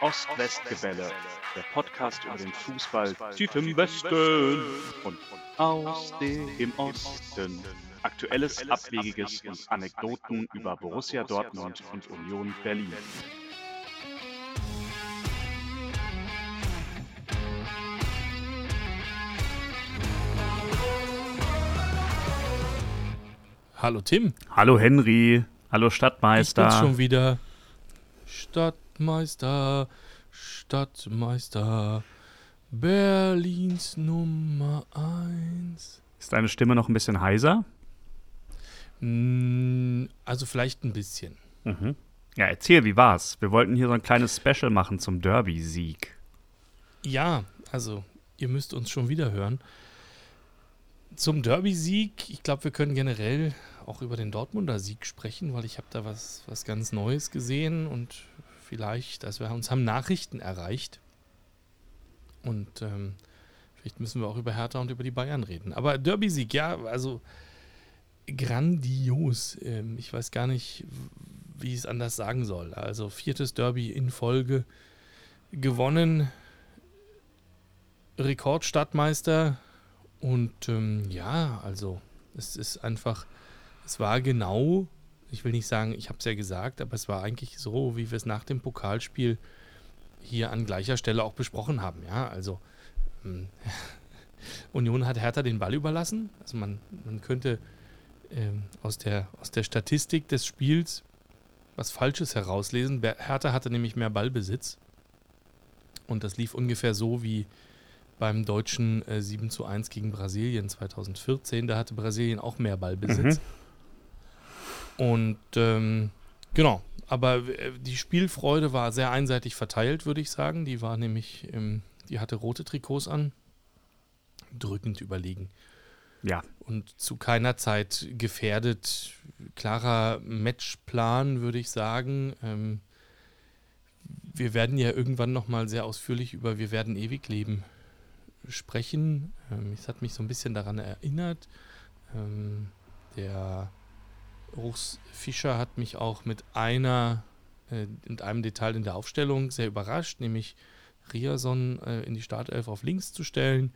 Ost-West-Gebälle, der Podcast über den Fußball tief im Westen und aus dem Osten. Aktuelles, Abwegiges und Anekdoten über Borussia Dortmund und Union Berlin. Hallo Tim. Hallo Henry. Hallo Stadtmeister. Ich bin's schon wieder. Stadtmeister, Stadtmeister, Berlins Nummer eins. Ist deine Stimme noch ein bisschen heiser? Mm, Also vielleicht ein bisschen. Mhm. Ja, erzähl, wie war's? Wir wollten hier so ein kleines Special machen zum Derby-Sieg. Ja, also ihr müsst uns schon wieder hören. Zum Derby-Sieg, ich glaube, wir können generell auch über den Dortmunder Sieg sprechen, weil ich habe da was, was ganz Neues gesehen und vielleicht, also wir uns haben Nachrichten erreicht. Und ähm, vielleicht müssen wir auch über Hertha und über die Bayern reden. Aber Derby-Sieg, ja, also grandios. Ähm, ich weiß gar nicht, wie ich es anders sagen soll. Also viertes Derby in Folge gewonnen. Rekordstadtmeister. Und ähm, ja, also es ist einfach, es war genau, ich will nicht sagen, ich habe es ja gesagt, aber es war eigentlich so, wie wir es nach dem Pokalspiel hier an gleicher Stelle auch besprochen haben. Ja, also ähm, Union hat Hertha den Ball überlassen. Also man, man könnte ähm, aus, der, aus der Statistik des Spiels was Falsches herauslesen. Hertha hatte nämlich mehr Ballbesitz. Und das lief ungefähr so wie beim deutschen äh, 7 zu 1 gegen Brasilien 2014. Da hatte Brasilien auch mehr Ballbesitz. Und ähm, genau, aber äh, die Spielfreude war sehr einseitig verteilt, würde ich sagen. Die war nämlich, ähm, die hatte rote Trikots an, drückend überlegen Ja, und zu keiner Zeit gefährdet. Klarer Matchplan, würde ich sagen. Ähm, wir werden ja irgendwann nochmal sehr ausführlich über Wir werden ewig leben sprechen. Ähm, es hat mich so ein bisschen daran erinnert. Ähm, der Urs Fischer hat mich auch mit einer, äh, mit einem Detail in der Aufstellung sehr überrascht, nämlich Riason äh, in die Startelf auf links zu stellen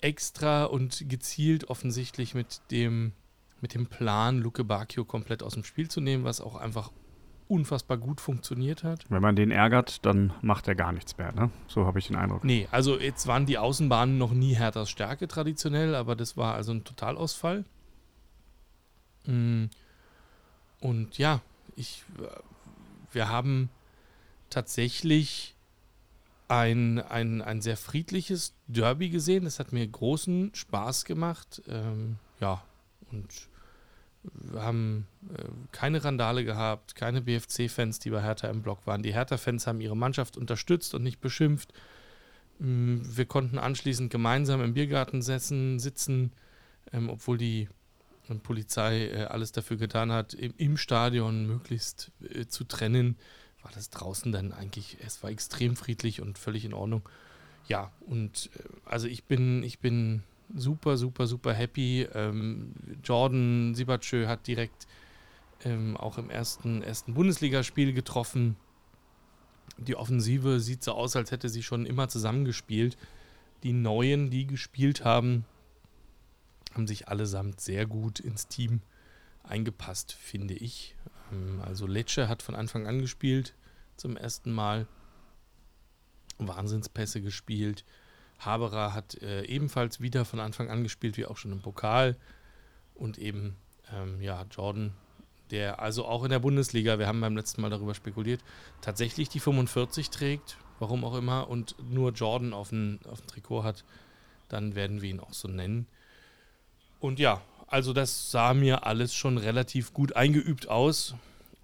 extra und gezielt offensichtlich mit dem, mit dem Plan, Luke Bacchio komplett aus dem Spiel zu nehmen, was auch einfach unfassbar gut funktioniert hat. wenn man den ärgert, dann macht er gar nichts mehr, ne? So habe ich den Eindruck. Nee, also jetzt waren die Außenbahnen noch nie Herthas Stärke traditionell, aber das war also ein Totalausfall. Mm, Und ja, ich, äh, wir haben tatsächlich ein, ein, ein sehr friedliches Derby gesehen. Das hat mir großen Spaß gemacht. Ähm, ja, und wir haben äh, keine Randale gehabt, keine BFC-Fans, die bei Hertha im Block waren. Die Hertha-Fans haben ihre Mannschaft unterstützt und nicht beschimpft. Mm, Wir konnten anschließend gemeinsam im Biergarten sitzen, sitzen ähm, obwohl die ähm, Polizei äh, alles dafür getan hat, im, im Stadion möglichst äh, zu trennen, war das draußen dann eigentlich, es war extrem friedlich und völlig in Ordnung. Ja, und äh, also ich bin, ich bin super, super, super happy. Ähm, Jordan Sibachö hat direkt ähm, auch im ersten, ersten Bundesligaspiel getroffen. Die Offensive sieht so aus, als hätte sie schon immer zusammengespielt. Die Neuen, die gespielt haben, haben sich allesamt sehr gut ins Team eingepasst, finde ich. Ähm, Also Lecce hat von Anfang an gespielt, zum ersten Mal. Wahnsinnspässe gespielt. Haberer hat äh, ebenfalls wieder von Anfang an gespielt, wie auch schon im Pokal. Und eben, ähm, ja, Jordan, der also auch in der Bundesliga, wir haben beim letzten Mal darüber spekuliert, tatsächlich die 45 trägt, warum auch immer, und nur Jordan auf dem, auf dem Trikot hat, dann werden wir ihn auch so nennen. Und ja, also das sah mir alles schon relativ gut eingeübt aus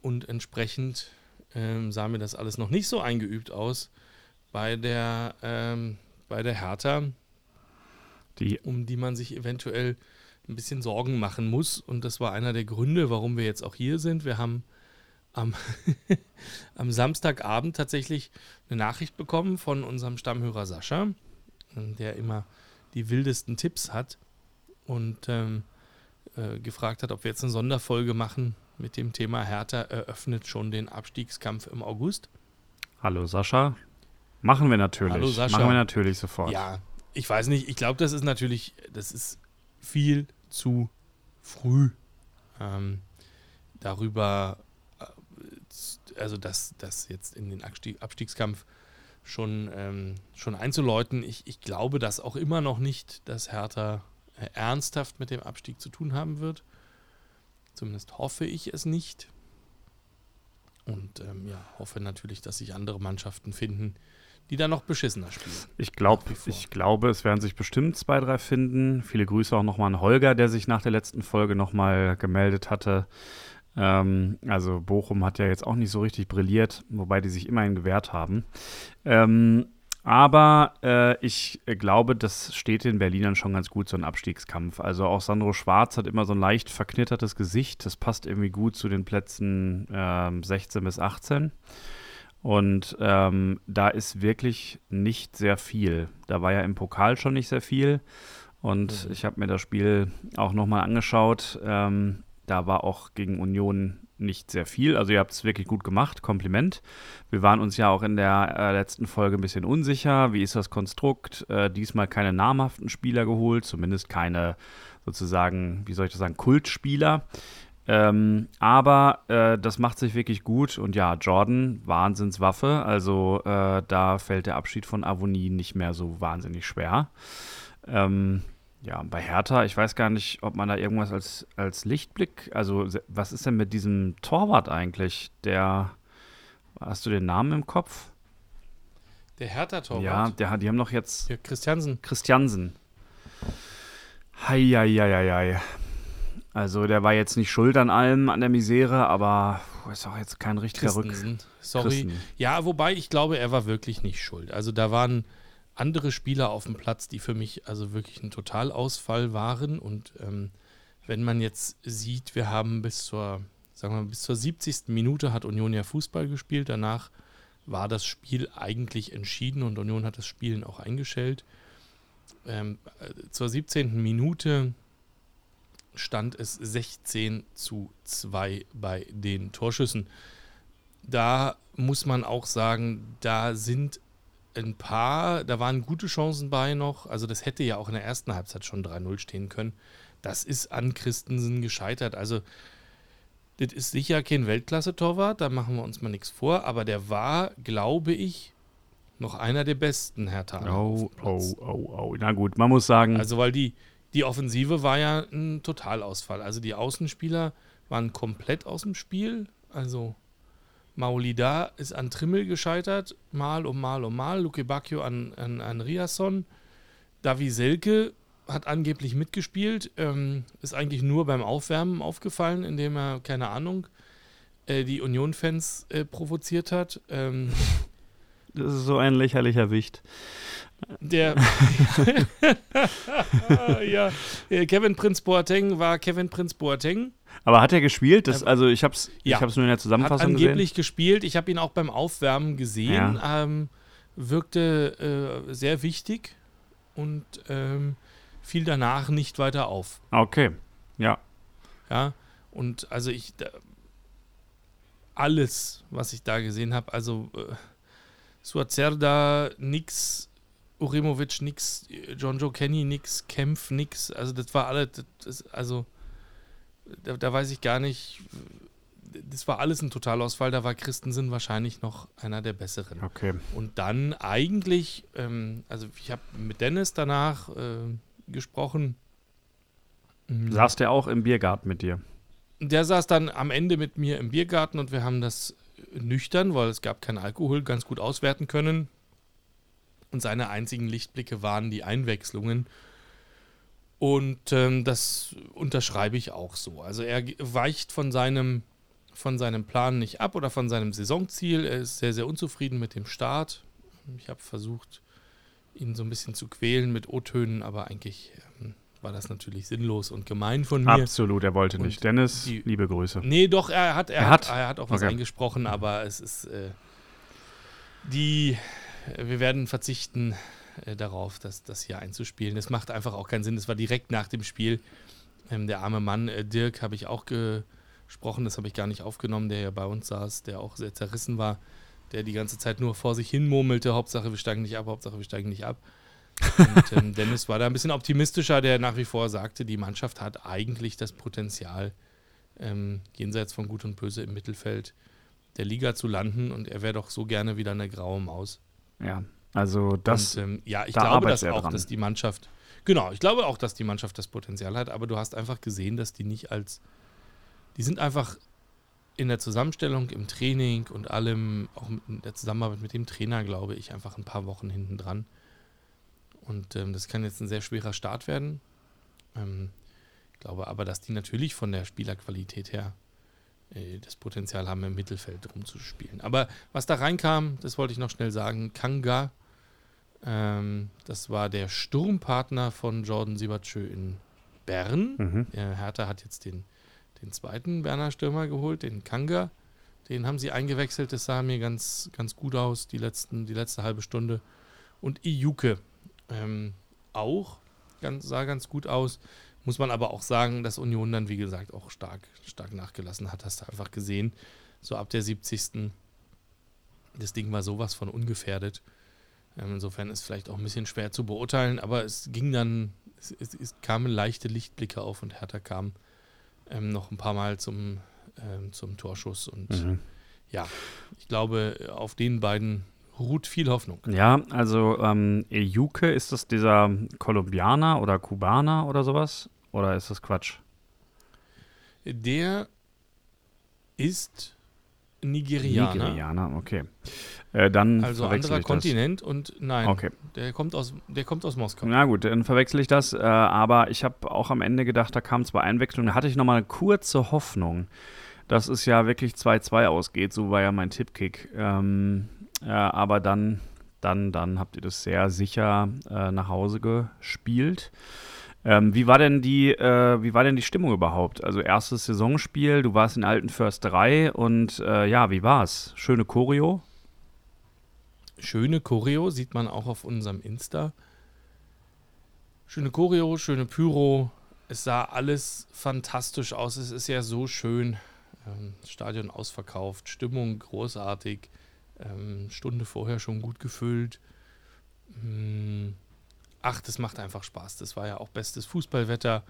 und entsprechend ähm, sah mir das alles noch nicht so eingeübt aus bei der, ähm, bei der Hertha, Die, um die man sich eventuell ein bisschen Sorgen machen muss. Und das war einer der Gründe, warum wir jetzt auch hier sind. Wir haben am, am Samstagabend tatsächlich eine Nachricht bekommen von unserem Stammhörer Sascha, der immer die wildesten Tipps hat und ähm, äh, gefragt hat, ob wir jetzt eine Sonderfolge machen mit dem Thema Hertha eröffnet schon den Abstiegskampf im August. Hallo Sascha. Machen wir natürlich. Hallo Sascha. Machen wir natürlich sofort. Ja, ich weiß nicht. Ich glaube, das ist natürlich, das ist viel zu früh. Ähm, darüber, äh, also das, das jetzt in den Abstieg, Abstiegskampf schon, ähm, schon einzuläuten. Ich, ich glaube das auch immer noch nicht, dass Hertha ernsthaft mit dem Abstieg zu tun haben wird. Zumindest hoffe ich es nicht. Und ähm, ja, hoffe natürlich, dass sich andere Mannschaften finden, die da noch beschissener spielen. Ich, glaub, ich glaube, es werden sich bestimmt zwei, drei finden. Viele Grüße auch nochmal an Holger, der sich nach der letzten Folge nochmal gemeldet hatte. Ähm, also Bochum hat ja jetzt auch nicht so richtig brilliert, wobei die sich immerhin gewehrt haben. Ähm, aber äh, ich glaube, das steht den Berlinern schon ganz gut, so ein Abstiegskampf. Also auch Sandro Schwarz hat immer so ein leicht verknittertes Gesicht. Das passt irgendwie gut zu den Plätzen äh, 16 bis 18. Und ähm, da ist wirklich nicht sehr viel. Da war ja im Pokal schon nicht sehr viel. Und mhm. ich habe mir das Spiel auch nochmal angeschaut. Ähm, da war auch gegen Union nicht sehr viel. Also ihr habt es wirklich gut gemacht. Kompliment. Wir waren uns ja auch in der äh, letzten Folge ein bisschen unsicher. Wie ist das Konstrukt? Äh, diesmal keine namhaften Spieler geholt, zumindest keine sozusagen, wie soll ich das sagen, Kultspieler. Ähm, aber äh, das macht sich wirklich gut und ja, Jordan, Wahnsinnswaffe. Also äh, da fällt der Abschied von Avonie nicht mehr so wahnsinnig schwer. Ähm, ja, bei Hertha, ich weiß gar nicht, ob man da irgendwas als, als Lichtblick, also was ist denn mit diesem Torwart eigentlich? Der, hast du den Namen im Kopf? Der Hertha-Torwart? Ja, der, die haben doch jetzt. Ja, Christiansen. Christiansen. Hei, hei, hei, hei. Also der war jetzt nicht schuld an allem, an der Misere, aber ist auch jetzt kein richtiger Rück. Sorry. Christen. Ja, wobei ich glaube, er war wirklich nicht schuld. Also da waren andere Spieler auf dem Platz, die für mich also wirklich ein Totalausfall waren. Und ähm, wenn man jetzt sieht, wir haben bis zur, sagen wir bis zur 70. Minute hat Union ja Fußball gespielt. Danach war das Spiel eigentlich entschieden und Union hat das Spielen auch eingestellt. Ähm, äh, zur 17. Minute stand es 16 zu 2 bei den Torschüssen. Da muss man auch sagen, da sind ein paar, da waren gute Chancen bei noch. Also das hätte ja auch in der ersten Halbzeit schon 3-0 stehen können. Das ist an Christensen gescheitert. Also das ist sicher kein Weltklasse-Torwart, da machen wir uns mal nichts vor, aber der war, glaube ich, noch einer der besten Herr Thaler. Oh, oh, oh, oh. Na gut, man muss sagen. Also, weil die, die Offensive war ja ein Totalausfall. Also die Außenspieler waren komplett aus dem Spiel. Also Maulida ist an Trimmel gescheitert, mal um mal um mal. Luke Bacchio an, an, an Riasson. Davi Selke hat angeblich mitgespielt, ähm, ist eigentlich nur beim Aufwärmen aufgefallen, indem er, keine Ahnung, äh, die Union-Fans äh, provoziert hat. Ähm, das ist so ein lächerlicher Wicht. Der ja, äh, Kevin Prinz Boateng war Kevin Prinz Boateng. Aber hat er gespielt? Das, also ich habe es ja, nur in der Zusammenfassung hat angeblich gesehen. gespielt. Ich habe ihn auch beim Aufwärmen gesehen. Ja. Ähm, wirkte äh, sehr wichtig und ähm, fiel danach nicht weiter auf. Okay, ja. Ja, und also ich da, alles, was ich da gesehen habe, also äh, Suazerda, nix Uremovic nix, John Joe Kenny nix, Kempf nix. Also das war alles, das, also da, da, weiß ich gar nicht. Das war alles ein Totalausfall. Da war Christensen wahrscheinlich noch einer der besseren. Okay. Und dann eigentlich, ähm, also ich habe mit Dennis danach äh, gesprochen. Mhm. Saß der auch im Biergarten mit dir? Der saß dann am Ende mit mir im Biergarten und wir haben das nüchtern, weil es gab keinen Alkohol, ganz gut auswerten können. Und seine einzigen Lichtblicke waren die Einwechslungen. Und ähm, das unterschreibe ich auch so. Also er weicht von seinem, von seinem Plan nicht ab oder von seinem Saisonziel. Er ist sehr, sehr unzufrieden mit dem Start. Ich habe versucht, ihn so ein bisschen zu quälen mit O-Tönen, aber eigentlich ähm, war das natürlich sinnlos und gemein von mir. Absolut, er wollte und nicht. Dennis, die, liebe Grüße. Nee, doch, er hat, er, er hat, hat, er hat auch was okay. eingesprochen, aber es ist äh, die wir werden verzichten äh, darauf, das, das hier einzuspielen. Das macht einfach auch keinen Sinn. Das war direkt nach dem Spiel. Ähm, der arme Mann, äh, Dirk, habe ich auch gesprochen, das habe ich gar nicht aufgenommen, der ja bei uns saß, der auch sehr zerrissen war. der die ganze Zeit nur vor sich hin murmelte, Hauptsache wir steigen nicht ab, Hauptsache wir steigen nicht ab. Und ähm, Dennis war da ein bisschen optimistischer, der nach wie vor sagte, die Mannschaft hat eigentlich das Potenzial, ähm, jenseits von Gut und Böse im Mittelfeld der Liga zu landen und er wäre doch so gerne wieder eine graue Maus. Ja, also das. Und, ähm, ja, ich da glaube das auch, dran. dass die Mannschaft, genau, ich glaube auch, dass die Mannschaft das Potenzial hat, aber du hast einfach gesehen, dass die nicht als, die sind einfach in der Zusammenstellung, im Training und allem, auch in der Zusammenarbeit mit dem Trainer, glaube ich, einfach ein paar Wochen hinten dran. Und ähm, das kann jetzt ein sehr schwerer Start werden. Ähm, ich glaube aber, dass die natürlich von der Spielerqualität her äh, das Potenzial haben, im Mittelfeld rumzuspielen. Aber was da reinkam, das wollte ich noch schnell sagen, Kanga, ähm, das war der Sturmpartner von Jordan Siebertschö in Bern. Mhm. Hertha hat jetzt den, den zweiten Berner Stürmer geholt, den Kanga. Den haben sie eingewechselt, das sah mir ganz, ganz gut aus, die, letzten, die letzte halbe Stunde. Und Ijuke ähm, auch, ganz, sah ganz gut aus. Muss man aber auch sagen, dass Union dann, wie gesagt, auch stark, stark nachgelassen hat. Hast du einfach gesehen. So ab der 70. Das Ding war sowas von ungefährdet. Ähm, insofern ist es vielleicht auch ein bisschen schwer zu beurteilen, aber es ging dann, es, es, es kamen leichte Lichtblicke auf und Hertha kam ähm, noch ein paar Mal zum, ähm, zum Torschuss. Und mhm. ja, ich glaube, auf den beiden ruht viel Hoffnung. Ja, also ähm, Ejuke, ist das dieser Kolumbianer oder Kubaner oder sowas? Oder ist das Quatsch? Der ist Nigerianer. Nigerianer, okay. Äh, dann also anderer Kontinent und nein, okay. der, kommt aus, der kommt aus Moskau. Na gut, dann verwechsel ich das. Äh, aber ich habe auch am Ende gedacht, da kamen zwei Einwechslungen. Da hatte ich nochmal eine kurze Hoffnung, dass es ja wirklich 2-2 ausgeht. So war ja mein Tippkick. Ähm, äh, aber dann, dann, dann habt ihr das sehr sicher äh, nach Hause gespielt. Ähm, wie war denn die, äh, wie war denn die Stimmung überhaupt? Also erstes Saisonspiel, du warst in Alten First 3 und äh, ja, wie war's? Schöne Choreo? Schöne Choreo sieht man auch auf unserem Insta. Schöne Choreo, schöne Pyro. Es sah alles fantastisch aus. Es ist ja so schön. Ähm, Stadion ausverkauft, Stimmung großartig. Ähm, Stunde vorher schon gut gefüllt. Hm ach, das macht einfach Spaß. Das war ja auch bestes Fußballwetter.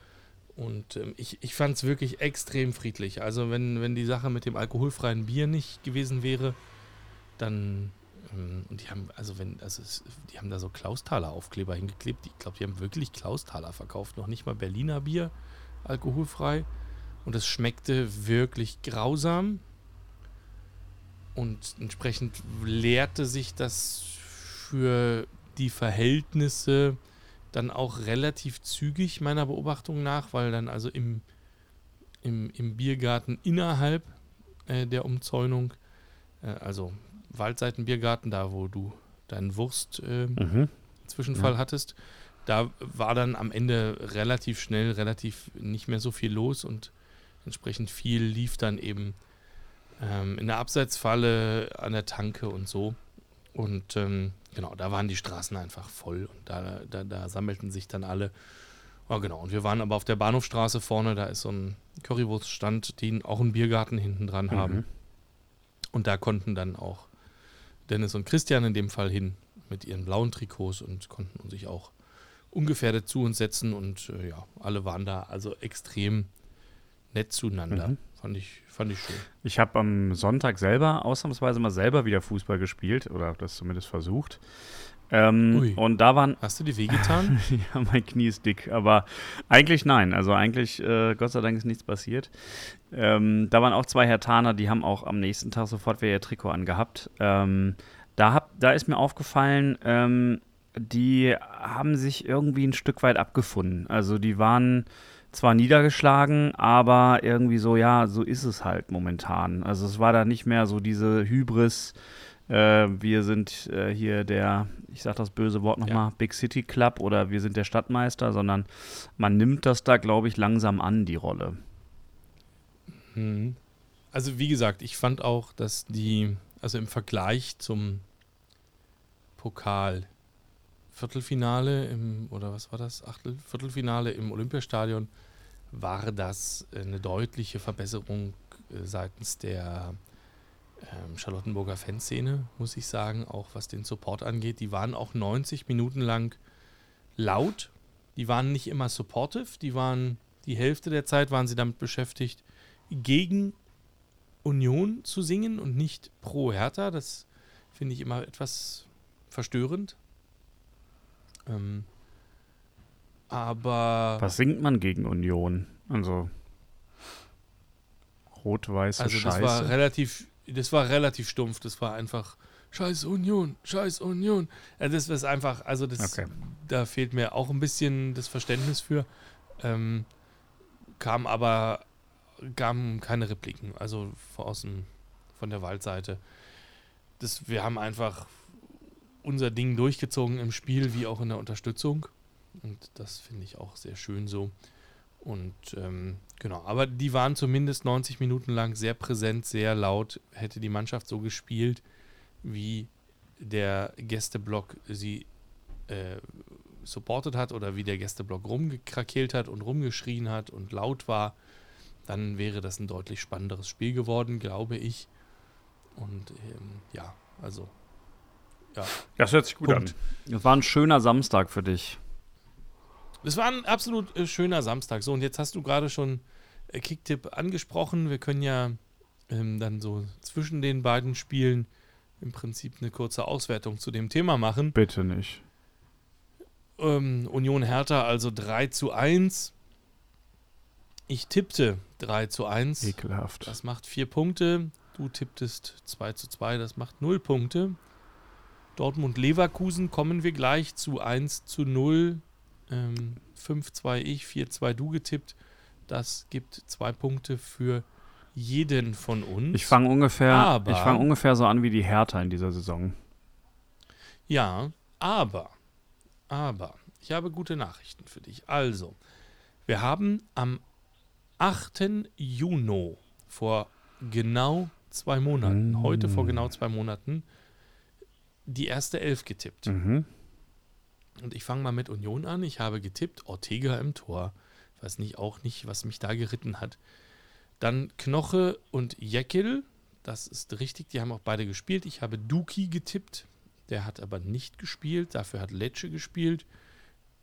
Und ähm, ich, ich fand es wirklich extrem friedlich. Also wenn, wenn die Sache mit dem alkoholfreien Bier nicht gewesen wäre, dann und die haben, also wenn, also die haben da so Klausthaler Aufkleber hingeklebt. Ich glaube, die haben wirklich Klausthaler verkauft, noch nicht mal Berliner Bier, alkoholfrei. Und es schmeckte wirklich grausam. Und entsprechend lehrte sich das für die Verhältnisse dann auch relativ zügig meiner Beobachtung nach, weil dann also im, im, im Biergarten innerhalb äh, der Umzäunung, äh, also Waldseitenbiergarten, da wo du deinen Wurst-Zwischenfall äh, mhm. hattest, da war dann am Ende relativ schnell, relativ nicht mehr so viel los und entsprechend viel lief dann eben ähm, in der Abseitsfalle, an der Tanke und so. Und ähm, genau, da waren die Straßen einfach voll und da, da, da sammelten sich dann alle. Ja, genau. Und wir waren aber auf der Bahnhofstraße vorne, da ist so ein Currywurststand, die auch einen Biergarten hinten dran mhm. haben. Und da konnten dann auch Dennis und Christian in dem Fall hin mit ihren blauen Trikots und konnten sich auch ungefährdet zu uns setzen und äh, ja, alle waren da also extrem nett zueinander. Mhm. Fand ich, fand ich schön. Ich habe am Sonntag selber ausnahmsweise mal selber wieder Fußball gespielt oder das zumindest versucht. Ähm, und da waren. Hast du die wehgetan? ja, mein Knie ist dick, aber eigentlich nein. Also eigentlich, äh, Gott sei Dank, ist nichts passiert. Ähm, da waren auch zwei Hertaner, die haben auch am nächsten Tag sofort wieder ihr Trikot angehabt. Ähm, da, hab, da ist mir aufgefallen, ähm, die haben sich irgendwie ein Stück weit abgefunden. Also die waren zwar niedergeschlagen, aber irgendwie so, ja, so ist es halt momentan. Also es war da nicht mehr so diese Hybris, äh, wir sind äh, hier der, ich sag das böse Wort nochmal, ja. Big City Club oder wir sind der Stadtmeister, sondern man nimmt das da, glaube ich, langsam an, die Rolle. Mhm. Also wie gesagt, ich fand auch, dass die, also im Vergleich zum Pokal Viertelfinale im, oder was war das? Achtel, Viertelfinale im Olympiastadion war das eine deutliche Verbesserung äh, seitens der ähm, Charlottenburger Fanszene, muss ich sagen, auch was den Support angeht. Die waren auch 90 Minuten lang laut. Die waren nicht immer supportive, die waren die Hälfte der Zeit waren sie damit beschäftigt, gegen Union zu singen und nicht pro Hertha. Das finde ich immer etwas verstörend. Ähm, aber. Was singt man gegen Union? Also. Rot-weiße also Scheiße. das war relativ, das war relativ stumpf. Das war einfach Scheiß Union, Scheiß Union. Ja, das ist einfach, also das, Okay. da fehlt mir auch ein bisschen das Verständnis für. Ähm, kam aber kamen keine Repliken, also von außen von der Waldseite. Das, wir haben einfach unser Ding durchgezogen im Spiel wie auch in der Unterstützung. Und das finde ich auch sehr schön so. Und ähm, genau, aber die waren zumindest 90 Minuten lang sehr präsent, sehr laut. Hätte die Mannschaft so gespielt, wie der Gästeblock sie äh, supportet hat oder wie der Gästeblock rumgekrakeelt hat und rumgeschrien hat und laut war, dann wäre das ein deutlich spannenderes Spiel geworden, glaube ich. Und ähm, ja, also ja, Das hört sich gut Punkt. an. Das war ein schöner Samstag für dich. Es war ein absolut äh, schöner Samstag. So, und jetzt hast du gerade schon äh, Kicktipp angesprochen. Wir können ja ähm, dann so zwischen den beiden Spielen im Prinzip eine kurze Auswertung zu dem Thema machen. Bitte nicht. Ähm, Union Hertha also 3 zu 1. Ich tippte 3 zu 1. Ekelhaft. Das macht 4 Punkte. Du tipptest 2 zu 2, das macht 0 Punkte. Dortmund-Leverkusen kommen wir gleich zu 1 zu 0. Ähm, 5-2 ich, 4-2 du getippt. Das gibt zwei Punkte für jeden von uns. Ich fange ungefähr, Aber- ich fang ungefähr so an wie die Hertha in dieser Saison. Ja, aber, aber, ich habe gute Nachrichten für dich. Also, wir haben am 8. Juni vor genau zwei Monaten, Mm. heute vor genau zwei Monaten, die erste Elf getippt. Mhm. Und ich fange mal mit Union an. Ich habe getippt, Ortega im Tor. Weiß nicht, auch nicht, was mich da geritten hat. Dann Knoche und Jekyll. Das ist richtig, die haben auch beide gespielt. Ich habe Duki getippt. Der hat aber nicht gespielt. Dafür hat Lecce gespielt,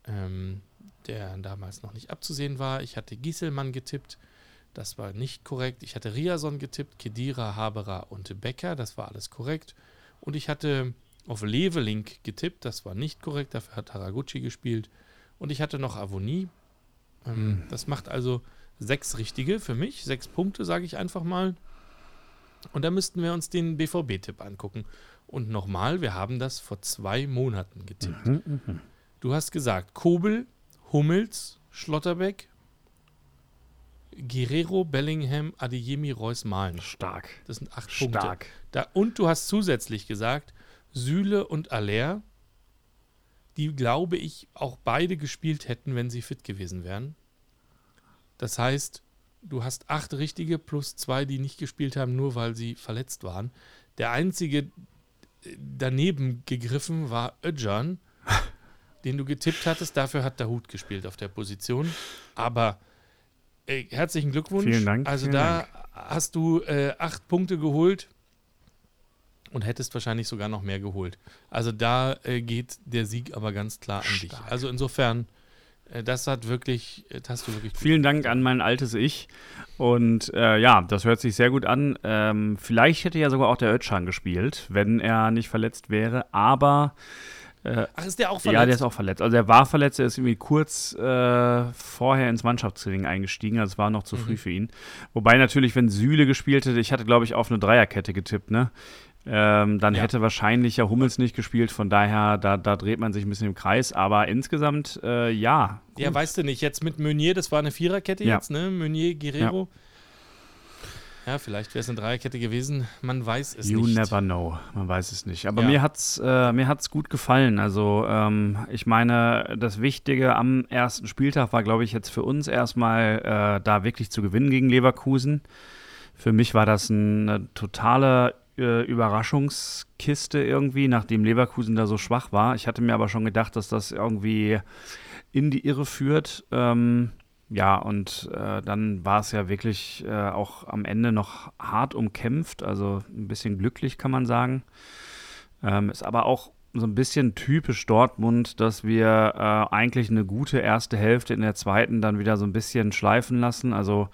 ähm, der damals noch nicht abzusehen war. Ich hatte Gieselmann getippt. Das war nicht korrekt. Ich hatte Riason getippt, Kedira, Haberer und Becker. Das war alles korrekt. Und ich hatte auf Levelink getippt. Das war nicht korrekt. Dafür hat Haraguchi gespielt. Und ich hatte noch Avonie. Ähm, Hm. Das macht also sechs richtige für mich. Sechs Punkte, sage ich einfach mal. Und da müssten wir uns den BVB-Tipp angucken. Und nochmal, wir haben das vor zwei Monaten getippt. Mhm, mhm. Du hast gesagt, Kobel, Hummels, Schlotterbeck, Guerrero, Bellingham, Adeyemi, Reus, Malen. Stark. Das sind acht Punkte. Stark. Da, und du hast zusätzlich gesagt, Süle und Aller, die glaube ich auch beide gespielt hätten, wenn sie fit gewesen wären. Das heißt, du hast acht richtige plus zwei, die nicht gespielt haben, nur weil sie verletzt waren. Der einzige äh, daneben gegriffen war Özcan, den du getippt hattest. Dafür hat der Hut gespielt auf der Position. Aber äh, herzlichen Glückwunsch. Vielen Dank, Also vielen da hast du äh, acht Punkte geholt und hättest wahrscheinlich sogar noch mehr geholt. Also da äh, geht der Sieg aber ganz klar an dich. Stark. Also insofern, äh, das hat wirklich, äh, das hast du wirklich Vielen Dank an mein altes Ich. Und äh, ja, das hört sich sehr gut an. Ähm, vielleicht hätte ja sogar auch der Özcan gespielt, wenn er nicht verletzt wäre. Aber äh, Ach, ist der auch verletzt? ja, der ist auch verletzt. Also er war verletzt, er ist irgendwie kurz äh, vorher ins Mannschaftstraining eingestiegen. Also es war noch zu früh Mhm. für ihn. Wobei natürlich, wenn Süle gespielt hätte, ich hatte, glaube ich, auf eine Dreierkette getippt, ne? Ähm, dann Ja. hätte wahrscheinlich ja Hummels nicht gespielt. Von daher, da, da dreht man sich ein bisschen im Kreis. Aber insgesamt, äh, ja. Ja, gut. weißt du nicht. Jetzt mit Meunier, das war eine Viererkette Ja. jetzt, ne? Meunier, Guerrero. Ja, vielleicht wäre es eine Dreierkette gewesen. Man weiß es You nicht. never know. Man weiß es nicht. Aber Ja. mir hat's, äh, mir hat's gut gefallen. Also ähm, ich meine, das Wichtige am ersten Spieltag war, glaube ich, jetzt für uns erstmal äh, da wirklich zu gewinnen gegen Leverkusen. Für mich war das eine totale äh, Überraschungskiste irgendwie, nachdem Leverkusen da so schwach war. Ich hatte mir aber schon gedacht, dass das irgendwie in die Irre führt. Ähm, ja, und äh, dann war es ja wirklich äh, auch am Ende noch hart umkämpft, also ein bisschen glücklich, kann man sagen. Ähm, ist aber auch so ein bisschen typisch Dortmund, dass wir äh, eigentlich eine gute erste Hälfte in der zweiten dann wieder so ein bisschen schleifen lassen. Also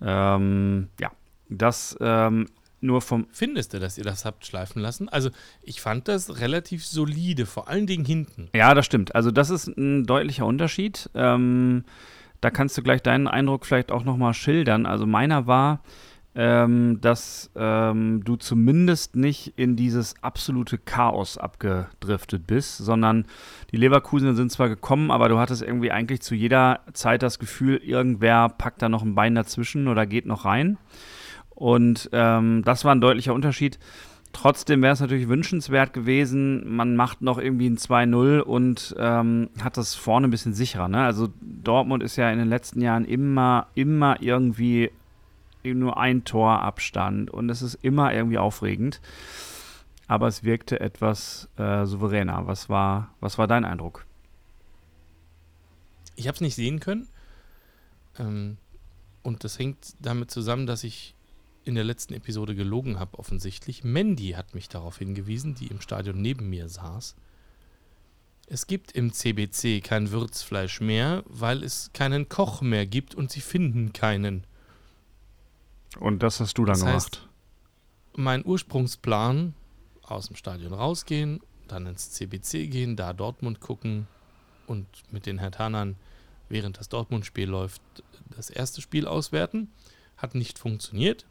ähm, ja, das ähm, nur vom. Findest du, dass ihr das habt schleifen lassen? Also, ich fand das relativ solide, vor allen Dingen hinten. Ja, das stimmt. Also, das ist ein deutlicher Unterschied. Ähm, da kannst du gleich deinen Eindruck vielleicht auch nochmal schildern. Also, meiner war, ähm, dass ähm, du zumindest nicht in dieses absolute Chaos abgedriftet bist, sondern die Leverkusen sind zwar gekommen, aber du hattest irgendwie eigentlich zu jeder Zeit das Gefühl, irgendwer packt da noch ein Bein dazwischen oder geht noch rein. Und ähm, das war ein deutlicher Unterschied. Trotzdem wäre es natürlich wünschenswert gewesen, man macht noch irgendwie ein 2-0 und ähm, hat das vorne ein bisschen sicherer. Ne? Also Dortmund ist ja in den letzten Jahren immer, immer irgendwie nur ein Torabstand und es ist immer irgendwie aufregend. Aber es wirkte etwas äh, souveräner. Was war, was war dein Eindruck? Ich habe es nicht sehen können. Ähm, und das hängt damit zusammen, dass ich in der letzten Episode gelogen habe, offensichtlich. Mandy hat mich darauf hingewiesen, die im Stadion neben mir saß. Es gibt im CBC kein Würzfleisch mehr, weil es keinen Koch mehr gibt und sie finden keinen. Und das hast du dann das heißt, gemacht? Mein Ursprungsplan, aus dem Stadion rausgehen, dann ins CBC gehen, da Dortmund gucken und mit den Herthanern, während das Dortmund-Spiel läuft, das erste Spiel auswerten. Hat nicht funktioniert.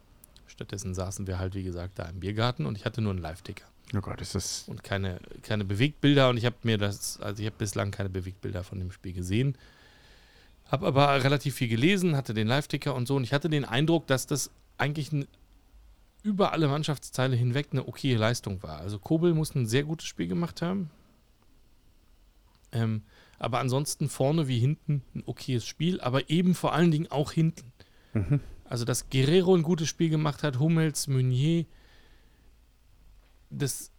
Stattdessen saßen wir halt, wie gesagt, da im Biergarten und ich hatte nur einen Live-Ticker. Oh Gott, ist das. Und keine, keine Bewegtbilder und ich habe mir das, also ich habe bislang keine Bewegtbilder von dem Spiel gesehen. Habe aber relativ viel gelesen, hatte den Live-Ticker und so und ich hatte den Eindruck, dass das eigentlich ein, über alle Mannschaftsteile hinweg eine okaye Leistung war. Also Kobel muss ein sehr gutes Spiel gemacht haben. Ähm, aber ansonsten vorne wie hinten ein okayes Spiel, aber eben vor allen Dingen auch hinten. Mhm. Also, dass Guerrero ein gutes Spiel gemacht hat, Hummels, Meunier, das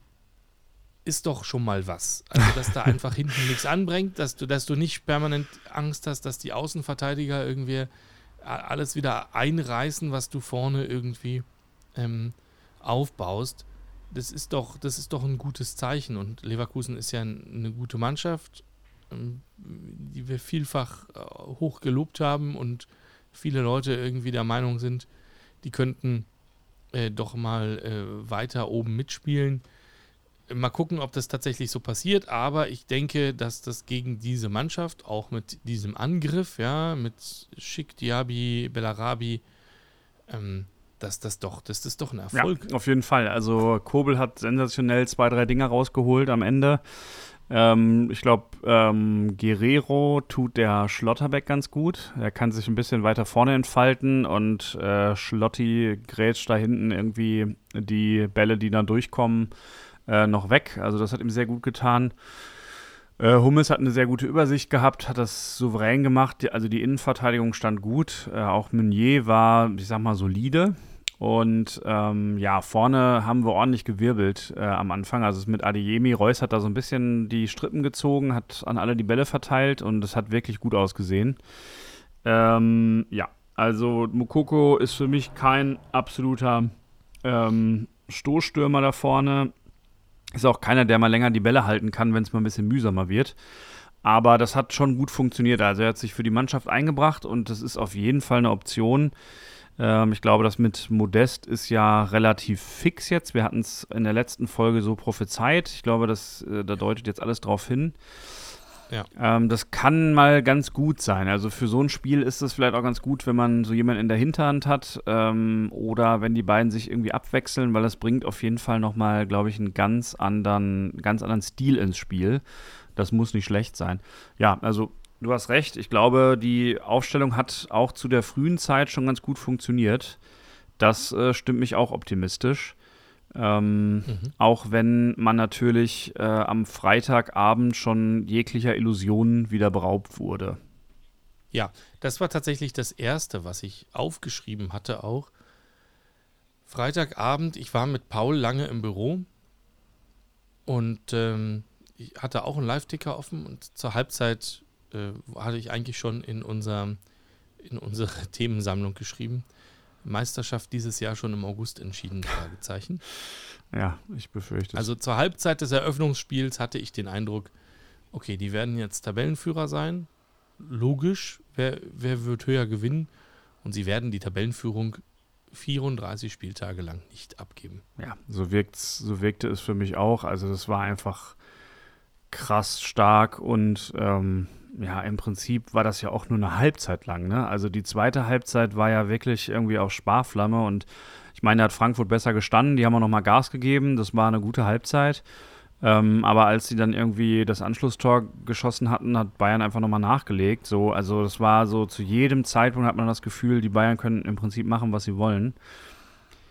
ist doch schon mal was. Also, dass da einfach hinten nichts anbringt, dass du, dass du nicht permanent Angst hast, dass die Außenverteidiger irgendwie alles wieder einreißen, was du vorne irgendwie ähm, aufbaust. Das ist doch, das ist doch ein gutes Zeichen. Und Leverkusen ist ja eine gute Mannschaft, ähm, die wir vielfach äh, hoch gelobt haben und viele Leute irgendwie der Meinung sind, die könnten äh, doch mal äh, weiter oben mitspielen. Mal gucken, ob das tatsächlich so passiert, aber ich denke, dass das gegen diese Mannschaft, auch mit diesem Angriff, ja, mit Schick, Diaby, Bellarabi, ähm, dass das doch, das ist doch ein Erfolg. Ja, auf jeden Fall. Also Kobel hat sensationell zwei, drei Dinger rausgeholt am Ende. Ähm, ich glaube, ähm, Guerrero tut der Schlotterbeck ganz gut. Er kann sich ein bisschen weiter vorne entfalten und äh, Schlotti grätscht da hinten irgendwie die Bälle, die dann durchkommen, äh, noch weg. Also das hat ihm sehr gut getan. Äh, Hummels hat eine sehr gute Übersicht gehabt, hat das souverän gemacht. Also die Innenverteidigung stand gut. Äh, auch Meunier war, ich sag mal, solide. Und ähm, ja, vorne haben wir ordentlich gewirbelt äh, am Anfang. Also mit Adeyemi, Reus hat da so ein bisschen die Strippen gezogen, hat an alle die Bälle verteilt und es hat wirklich gut ausgesehen. Ähm, ja, also Mukoko ist für mich kein absoluter ähm, Stoßstürmer da vorne. Ist auch keiner, der mal länger die Bälle halten kann, wenn es mal ein bisschen mühsamer wird. Aber das hat schon gut funktioniert. Also er hat sich für die Mannschaft eingebracht und das ist auf jeden Fall eine Option. Ähm, ich glaube, das mit Modest ist ja relativ fix jetzt. Wir hatten es in der letzten Folge so prophezeit. Ich glaube, das, äh, da deutet jetzt alles drauf hin. Ja. Ähm, das kann mal ganz gut sein. Also für so ein Spiel ist es vielleicht auch ganz gut, wenn man so jemanden in der Hinterhand hat ähm, oder wenn die beiden sich irgendwie abwechseln, weil das bringt auf jeden Fall nochmal, glaube ich, einen ganz anderen, ganz anderen Stil ins Spiel. Das muss nicht schlecht sein. Ja, also Du hast recht. Ich glaube, die Aufstellung hat auch zu der frühen Zeit schon ganz gut funktioniert. Das äh, stimmt mich auch optimistisch. Ähm, mhm. Auch wenn man natürlich äh, am Freitagabend schon jeglicher Illusionen wieder beraubt wurde. Ja, das war tatsächlich das Erste, was ich aufgeschrieben hatte auch. Freitagabend, ich war mit Paul lange im Büro und ähm, ich hatte auch einen Live-Ticker offen und zur Halbzeit äh, hatte ich eigentlich schon in unser in unsere Themensammlung geschrieben. Meisterschaft dieses Jahr schon im August entschieden? Fragezeichen. Ja, ich befürchte es. Also zur Halbzeit des Eröffnungsspiels hatte ich den Eindruck, okay, die werden jetzt Tabellenführer sein. Logisch, wer, wer wird höher gewinnen? Und sie werden die Tabellenführung 34 Spieltage lang nicht abgeben. Ja, so, wirkt's, so wirkte es für mich auch. Also das war einfach krass stark und ähm, ja, im Prinzip war das ja auch nur eine Halbzeit lang. Ne? Also die zweite Halbzeit war ja wirklich irgendwie auf Sparflamme und ich meine, da hat Frankfurt besser gestanden, die haben auch nochmal Gas gegeben, das war eine gute Halbzeit. Ähm, aber als sie dann irgendwie das Anschlusstor geschossen hatten, hat Bayern einfach nochmal nachgelegt. So, also das war so zu jedem Zeitpunkt hat man das Gefühl, die Bayern können im Prinzip machen, was sie wollen.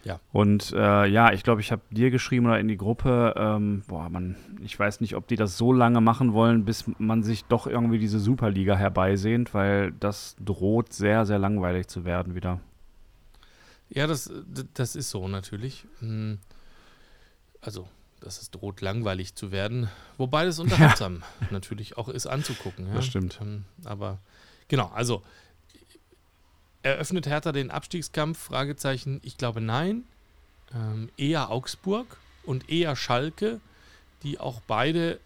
Ja. Und äh, ja, ich glaube, ich habe dir geschrieben oder in die Gruppe, ähm, boah, man, ich weiß nicht, ob die das so lange machen wollen, bis man sich doch irgendwie diese Superliga herbeisehnt, weil das droht sehr, sehr langweilig zu werden wieder. Ja, das, das ist so natürlich. Hm. Also, dass es droht, langweilig zu werden. Wobei das unterhaltsam ja. natürlich auch ist anzugucken. Ja? Das stimmt. Ähm, aber genau, also Eröffnet Hertha den Abstiegskampf? Fragezeichen. Ich glaube nein. Ähm, eher Augsburg und eher Schalke, die auch beide,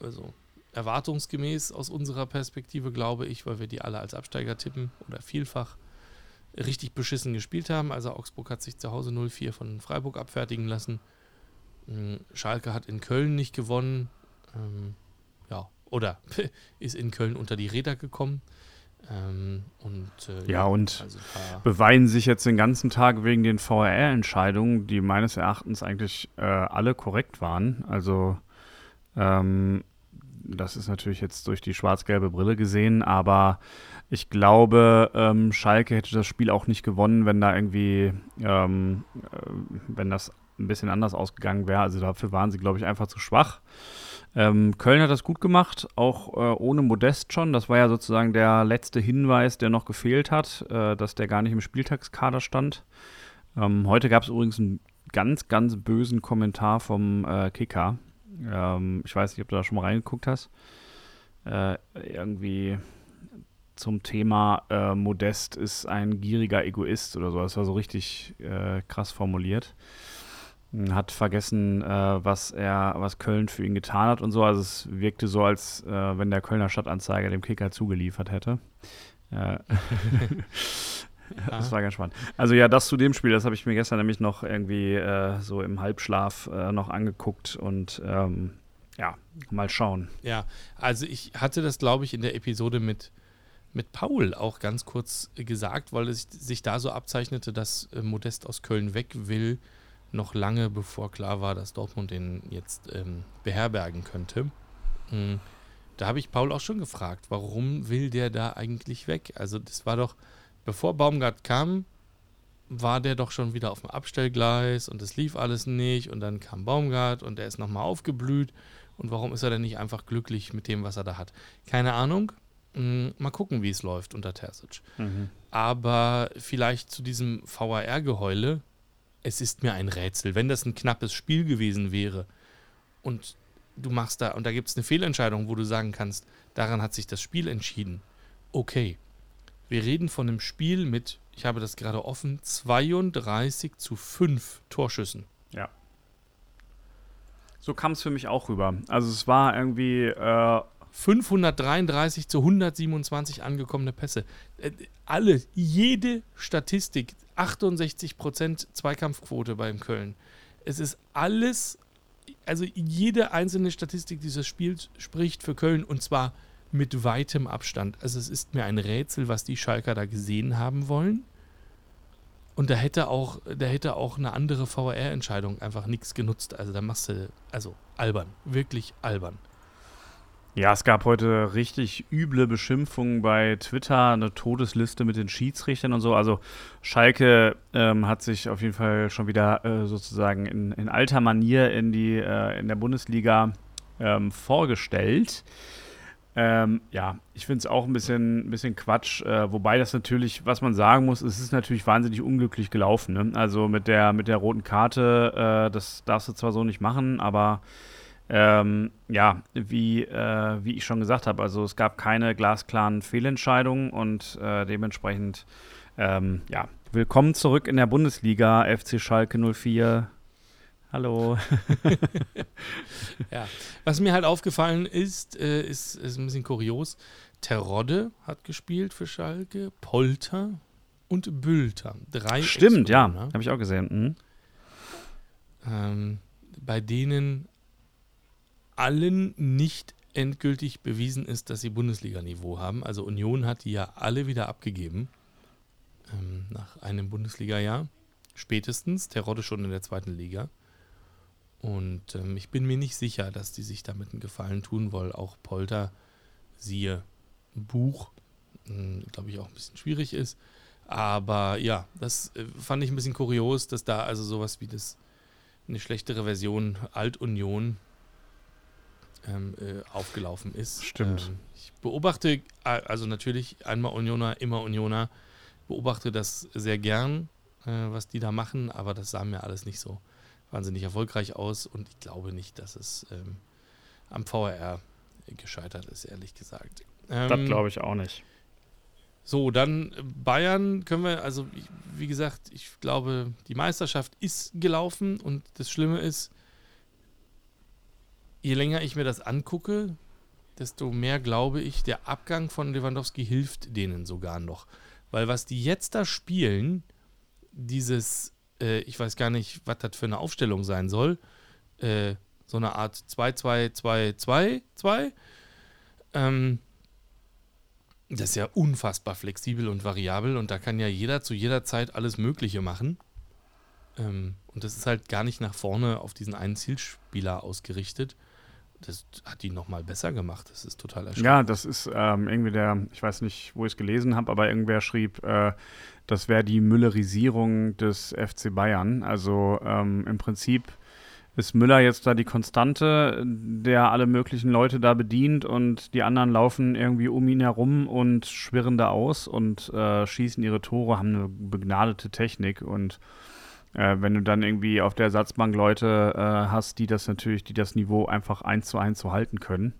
also erwartungsgemäß aus unserer Perspektive, glaube ich, weil wir die alle als Absteiger tippen oder vielfach richtig beschissen gespielt haben. Also Augsburg hat sich zu Hause 0-4 von Freiburg abfertigen lassen. Ähm, Schalke hat in Köln nicht gewonnen. Ähm, ja, oder ist in Köln unter die Räder gekommen. Ähm, und, äh, ja, und also beweisen sich jetzt den ganzen Tag wegen den VRR-Entscheidungen, die meines Erachtens eigentlich äh, alle korrekt waren. Also ähm, das ist natürlich jetzt durch die schwarz-gelbe Brille gesehen, aber ich glaube, ähm, Schalke hätte das Spiel auch nicht gewonnen, wenn da irgendwie, ähm, äh, wenn das ein bisschen anders ausgegangen wäre. Also dafür waren sie, glaube ich, einfach zu schwach. Ähm, Köln hat das gut gemacht, auch äh, ohne Modest schon. Das war ja sozusagen der letzte Hinweis, der noch gefehlt hat, äh, dass der gar nicht im Spieltagskader stand. Ähm, heute gab es übrigens einen ganz, ganz bösen Kommentar vom äh, Kicker. Ähm, ich weiß nicht, ob du da schon mal reingeguckt hast. Äh, irgendwie zum Thema äh, Modest ist ein gieriger Egoist oder so. Das war so richtig äh, krass formuliert hat vergessen, äh, was er, was Köln für ihn getan hat und so. Also es wirkte so, als äh, wenn der Kölner Stadtanzeiger dem Kicker zugeliefert hätte. Äh, das war ganz spannend. Also ja, das zu dem Spiel, das habe ich mir gestern nämlich noch irgendwie äh, so im Halbschlaf äh, noch angeguckt und ähm, ja, mal schauen. Ja, also ich hatte das, glaube ich, in der Episode mit, mit Paul auch ganz kurz gesagt, weil es sich da so abzeichnete, dass äh, Modest aus Köln weg will noch lange bevor klar war, dass Dortmund den jetzt ähm, beherbergen könnte. Mhm. Da habe ich Paul auch schon gefragt, warum will der da eigentlich weg? Also das war doch, bevor Baumgart kam, war der doch schon wieder auf dem Abstellgleis und es lief alles nicht und dann kam Baumgart und er ist nochmal aufgeblüht und warum ist er denn nicht einfach glücklich mit dem, was er da hat? Keine Ahnung. Mhm. Mal gucken, wie es läuft unter Terzic. Mhm. Aber vielleicht zu diesem VAR-Geheule, es ist mir ein Rätsel. Wenn das ein knappes Spiel gewesen wäre und du machst da, und da gibt es eine Fehlentscheidung, wo du sagen kannst, daran hat sich das Spiel entschieden. Okay. Wir reden von einem Spiel mit, ich habe das gerade offen, 32 zu 5 Torschüssen. Ja. So kam es für mich auch rüber. Also es war irgendwie äh, 533 zu 127 angekommene Pässe. Äh, alle, jede Statistik, 68% Zweikampfquote beim Köln. Es ist alles, also jede einzelne Statistik dieses Spiels spricht für Köln und zwar mit weitem Abstand. Also es ist mir ein Rätsel, was die Schalker da gesehen haben wollen. Und da hätte auch, da hätte auch eine andere VR-Entscheidung einfach nichts genutzt. Also da machst du, also albern, wirklich albern. Ja, es gab heute richtig üble Beschimpfungen bei Twitter, eine Todesliste mit den Schiedsrichtern und so. Also Schalke ähm, hat sich auf jeden Fall schon wieder äh, sozusagen in, in, alter Manier in, die, äh, in der Bundesliga ähm, vorgestellt. Ähm, ja, ich finde es auch ein bisschen, bisschen Quatsch, äh, wobei das natürlich, was man sagen muss, es ist natürlich wahnsinnig unglücklich gelaufen. Ne? Also mit der, mit der roten Karte, äh, das darfst du zwar so nicht machen, aber Ähm, ja, wie, äh, wie ich schon gesagt habe, also es gab keine glasklaren Fehlentscheidungen und äh, dementsprechend, ähm, ja, willkommen zurück in der Bundesliga, FC Schalke 04. Hallo. ja, was mir halt aufgefallen ist, äh, ist, ist ein bisschen kurios. Terodde hat gespielt für Schalke, Polter und Bülter. Drei Stimmt, ja, habe ich auch gesehen. Mhm. Ähm, bei denen allen nicht endgültig bewiesen ist, dass sie Bundesliga-Niveau haben. Also Union hat die ja alle wieder abgegeben ähm, nach einem Bundesliga-Jahr. Spätestens, Terodde schon in der zweiten Liga. Und ähm, ich bin mir nicht sicher, dass die sich damit einen Gefallen tun, weil auch Polter, siehe Buch, hm, glaube ich, auch ein bisschen schwierig ist. Aber ja, das äh, fand ich ein bisschen kurios, dass da also sowas wie das eine schlechtere Version Alt-Union ähm, äh, aufgelaufen ist. Stimmt. Ähm, ich beobachte, also natürlich einmal Unioner, immer Unioner, beobachte das sehr gern, äh, was die da machen, aber das sah mir alles nicht so wahnsinnig erfolgreich aus und ich glaube nicht, dass es ähm, am VRR gescheitert ist, ehrlich gesagt. das ähm, glaube ich auch nicht. So, dann Bayern können wir, also wie gesagt, ich glaube, die Meisterschaft ist gelaufen und das Schlimme ist, je länger ich mir das angucke, desto mehr glaube ich, der Abgang von Lewandowski hilft denen sogar noch. Weil was die jetzt da spielen, dieses, äh, ich weiß gar nicht, was das für eine Aufstellung sein soll, äh, so eine Art 2-2-2-2-2, ähm, das ist ja unfassbar flexibel und variabel und da kann ja jeder zu jeder Zeit alles Mögliche machen. Ähm, und das ist halt gar nicht nach vorne auf diesen einen Zielspieler ausgerichtet das hat die nochmal besser gemacht. Das ist total erschreckend. Ja, das ist ähm, irgendwie der, ich weiß nicht, wo ich es gelesen habe, aber irgendwer schrieb, äh, das wäre die Müllerisierung des FC Bayern. Also ähm, im Prinzip ist Müller jetzt da die Konstante, der alle möglichen Leute da bedient und die anderen laufen irgendwie um ihn herum und schwirren da aus und äh, schießen ihre Tore, haben eine begnadete Technik und äh, wenn du dann irgendwie auf der Ersatzbank Leute äh, hast, die das natürlich, die das Niveau einfach eins zu eins so halten können,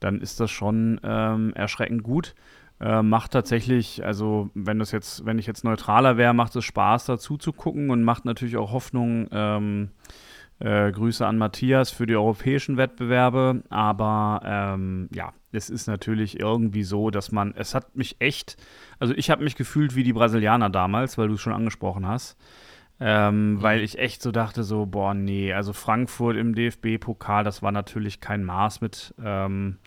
dann ist das schon ähm, erschreckend gut. Äh, macht tatsächlich, also wenn das jetzt, wenn ich jetzt neutraler wäre, macht es Spaß dazu zu gucken und macht natürlich auch Hoffnung. Ähm, äh, Grüße an Matthias für die europäischen Wettbewerbe. Aber ähm, ja, es ist natürlich irgendwie so, dass man, es hat mich echt, also ich habe mich gefühlt wie die Brasilianer damals, weil du es schon angesprochen hast. Ähm, mhm. Weil ich echt so dachte, so, boah, nee, also Frankfurt im DFB-Pokal, das war natürlich kein Maß mit, ähm,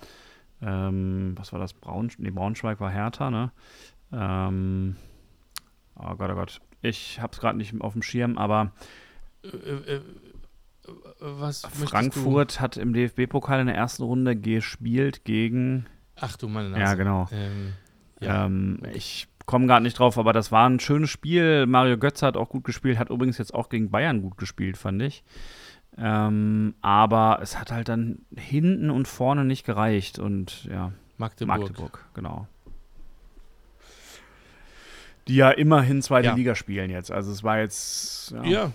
ähm, was war das, Braun, nee, Braunschweig war Hertha, ne? Ähm, oh Gott, oh Gott, ich hab's gerade nicht auf dem Schirm, aber äh, äh, was Frankfurt hat im DFB-Pokal in der ersten Runde gespielt gegen. Ach du meine Nase. Ja, genau. Ähm, ja. Ähm, ich komme gerade nicht drauf, aber das war ein schönes Spiel. Mario Götze hat auch gut gespielt, hat übrigens jetzt auch gegen Bayern gut gespielt, fand ich. Ähm, aber es hat halt dann hinten und vorne nicht gereicht und ja. Magdeburg. Magdeburg, genau. Die ja immerhin zweite ja. Liga spielen jetzt. Also es war jetzt. Ja. ja.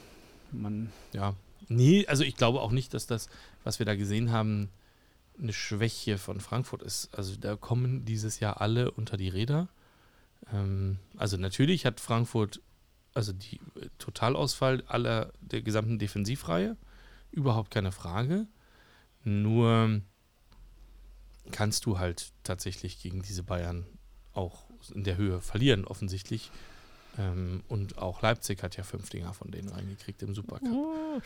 Man ja. Nee, also ich glaube auch nicht, dass das, was wir da gesehen haben, eine Schwäche von Frankfurt ist. Also da kommen dieses Jahr alle unter die Räder. Ähm, also natürlich hat Frankfurt, also die äh, Totalausfall aller der gesamten Defensivreihe, überhaupt keine Frage. Nur kannst du halt tatsächlich gegen diese Bayern auch in der Höhe verlieren, offensichtlich. Ähm, und auch Leipzig hat ja fünf Dinger von denen reingekriegt im Supercup. Oh.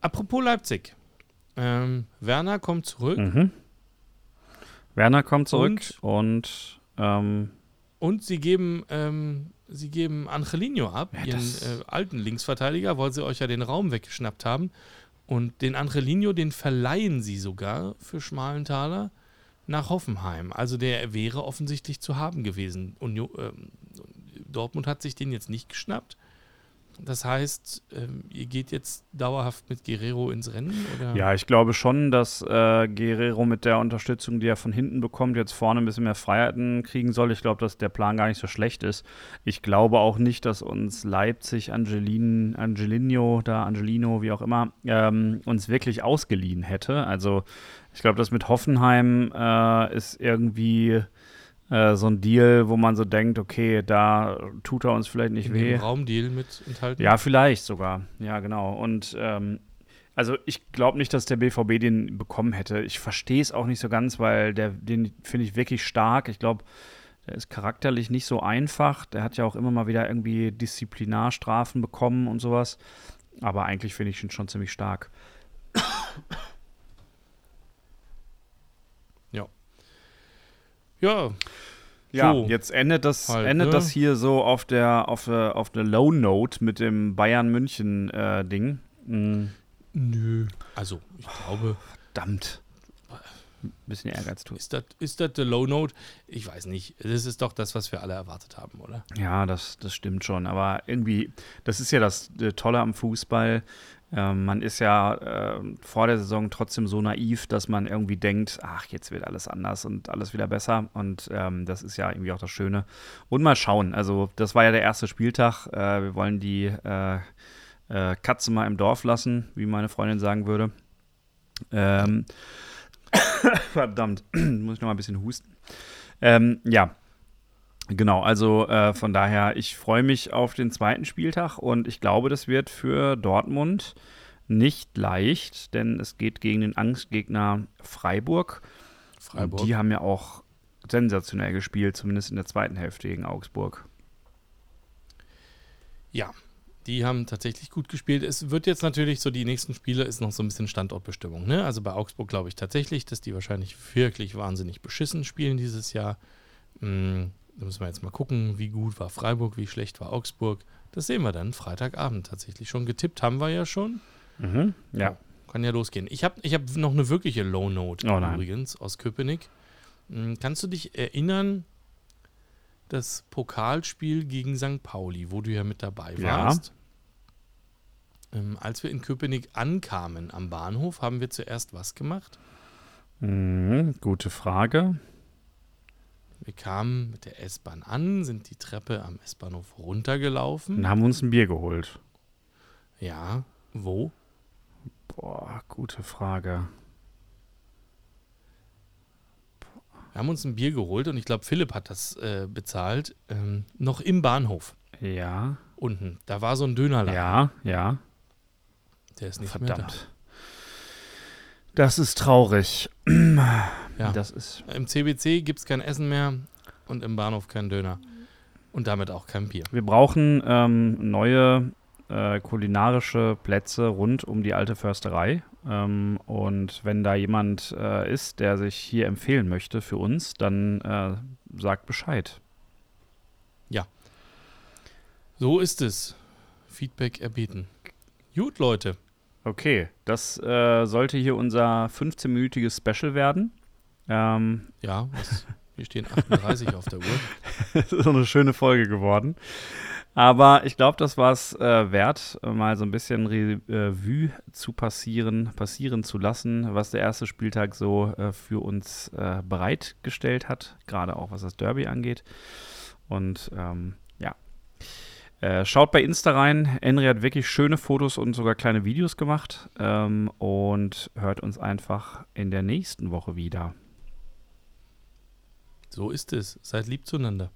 Apropos Leipzig. Ähm, Werner kommt zurück. Mhm. Werner kommt zurück und, und ähm, und sie geben, ähm, sie geben Angelino ab, ja, ihren äh, alten Linksverteidiger, weil sie euch ja den Raum weggeschnappt haben. Und den Angelino, den verleihen sie sogar für schmalen Taler nach Hoffenheim. Also der wäre offensichtlich zu haben gewesen. Und äh, Dortmund hat sich den jetzt nicht geschnappt. Das heißt, ähm, ihr geht jetzt dauerhaft mit Guerrero ins Rennen? Oder? Ja, ich glaube schon, dass äh, Guerrero mit der Unterstützung, die er von hinten bekommt, jetzt vorne ein bisschen mehr Freiheiten kriegen soll. Ich glaube, dass der Plan gar nicht so schlecht ist. Ich glaube auch nicht, dass uns Leipzig, Angelin, Angelino, da Angelino, wie auch immer, ähm, uns wirklich ausgeliehen hätte. Also ich glaube, das mit Hoffenheim äh, ist irgendwie äh, so ein Deal, wo man so denkt, okay, da tut er uns vielleicht nicht In weh. Raumdeal mit enthalten? Ja, vielleicht sogar. Ja, genau. Und ähm, also ich glaube nicht, dass der BVB den bekommen hätte. Ich verstehe es auch nicht so ganz, weil der, den finde ich wirklich stark. Ich glaube, der ist charakterlich nicht so einfach. Der hat ja auch immer mal wieder irgendwie Disziplinarstrafen bekommen und sowas. Aber eigentlich finde ich ihn schon ziemlich stark. Ja, Ja, So. jetzt endet das, Halt, endet ne? das hier so auf der, auf der, auf der Low Note mit dem Bayern München äh, Ding. Mhm. nö. Also, ich glaube, Verdammt. Ein bisschen Ehrgeiz tut. ist das ist das the Low Note? Ich weiß nicht. Das ist doch das, was wir alle erwartet haben, oder? Ja, das, das stimmt schon. Aber irgendwie, das ist ja das äh, Tolle am Fußball. Ähm, man ist ja äh, vor der Saison trotzdem so naiv, dass man irgendwie denkt, ach, jetzt wird alles anders und alles wieder besser. Und ähm, das ist ja irgendwie auch das Schöne. Und mal schauen. Also, das war ja der erste Spieltag. Äh, wir wollen die äh, äh, Katze mal im Dorf lassen, wie meine Freundin sagen würde. Ähm, verdammt, muss ich noch mal ein bisschen husten. Ähm, ja, Genau, also äh, von daher, ich freue mich auf den zweiten Spieltag und ich glaube, das wird für Dortmund nicht leicht, denn es geht gegen den Angstgegner Freiburg. Freiburg. Und die haben ja auch sensationell gespielt, zumindest in der zweiten Hälfte gegen Augsburg. Ja, die haben tatsächlich gut gespielt. Es wird jetzt natürlich so, die nächsten Spiele ist noch so ein bisschen Standortbestimmung. Ne? Also bei Augsburg glaube ich tatsächlich, dass die wahrscheinlich wirklich wahnsinnig beschissen spielen dieses Jahr. Hm, da müssen wir jetzt mal gucken, wie gut war Freiburg, wie schlecht war Augsburg. Das sehen wir dann Freitagabend tatsächlich schon. Getippt haben wir ja schon. Mhm. Ja. Kann ja losgehen. Ich habe ich hab noch eine wirkliche Low Note Oh übrigens aus Köpenick. Hm, Kannst du dich erinnern, das Pokalspiel gegen St. Pauli, wo du ja mit dabei Ja. warst? Ähm, als wir in Köpenick ankamen am Bahnhof, haben wir zuerst was gemacht? Mhm. Gute Frage. Wir kamen mit der S-Bahn an, sind die Treppe am S-Bahnhof runtergelaufen. Dann haben uns ein Bier geholt. Ja, wo? Boah, gute Frage. Wir haben uns ein Bier geholt und ich glaube, Philipp hat das äh, bezahlt. Ähm, noch im Bahnhof Ja, unten. Da war so ein Dönerladen. ja, ja. Der ist nicht mehr da. Das ist traurig. Ja. Das ist. Im CBC gibt es kein Essen mehr und im Bahnhof kein Döner. Und damit auch kein Bier. Wir brauchen ähm, neue äh, kulinarische Plätze rund um die alte Försterei. Ähm, und wenn da jemand äh, ist, der sich hier empfehlen möchte für uns, dann äh, sagt Bescheid. So ist es. Feedback erbeten. Gut, Leute. Okay, das äh, sollte hier unser 15-minütiges Special werden. Ähm, Ja, was, hier stehen 38 auf der Uhr. das ist so eine schöne Folge geworden. Aber ich glaube, das war es äh, wert, äh, mal so ein bisschen Re Revue zu passieren, passieren zu lassen, was der erste Spieltag so äh, für uns äh, bereitgestellt hat, gerade auch was das Derby angeht. Und ähm. Äh, schaut bei Insta rein. Henry hat wirklich schöne Fotos und sogar kleine Videos gemacht. Ähm, und hört uns einfach in der nächsten Woche wieder. So ist es. Seid lieb zueinander.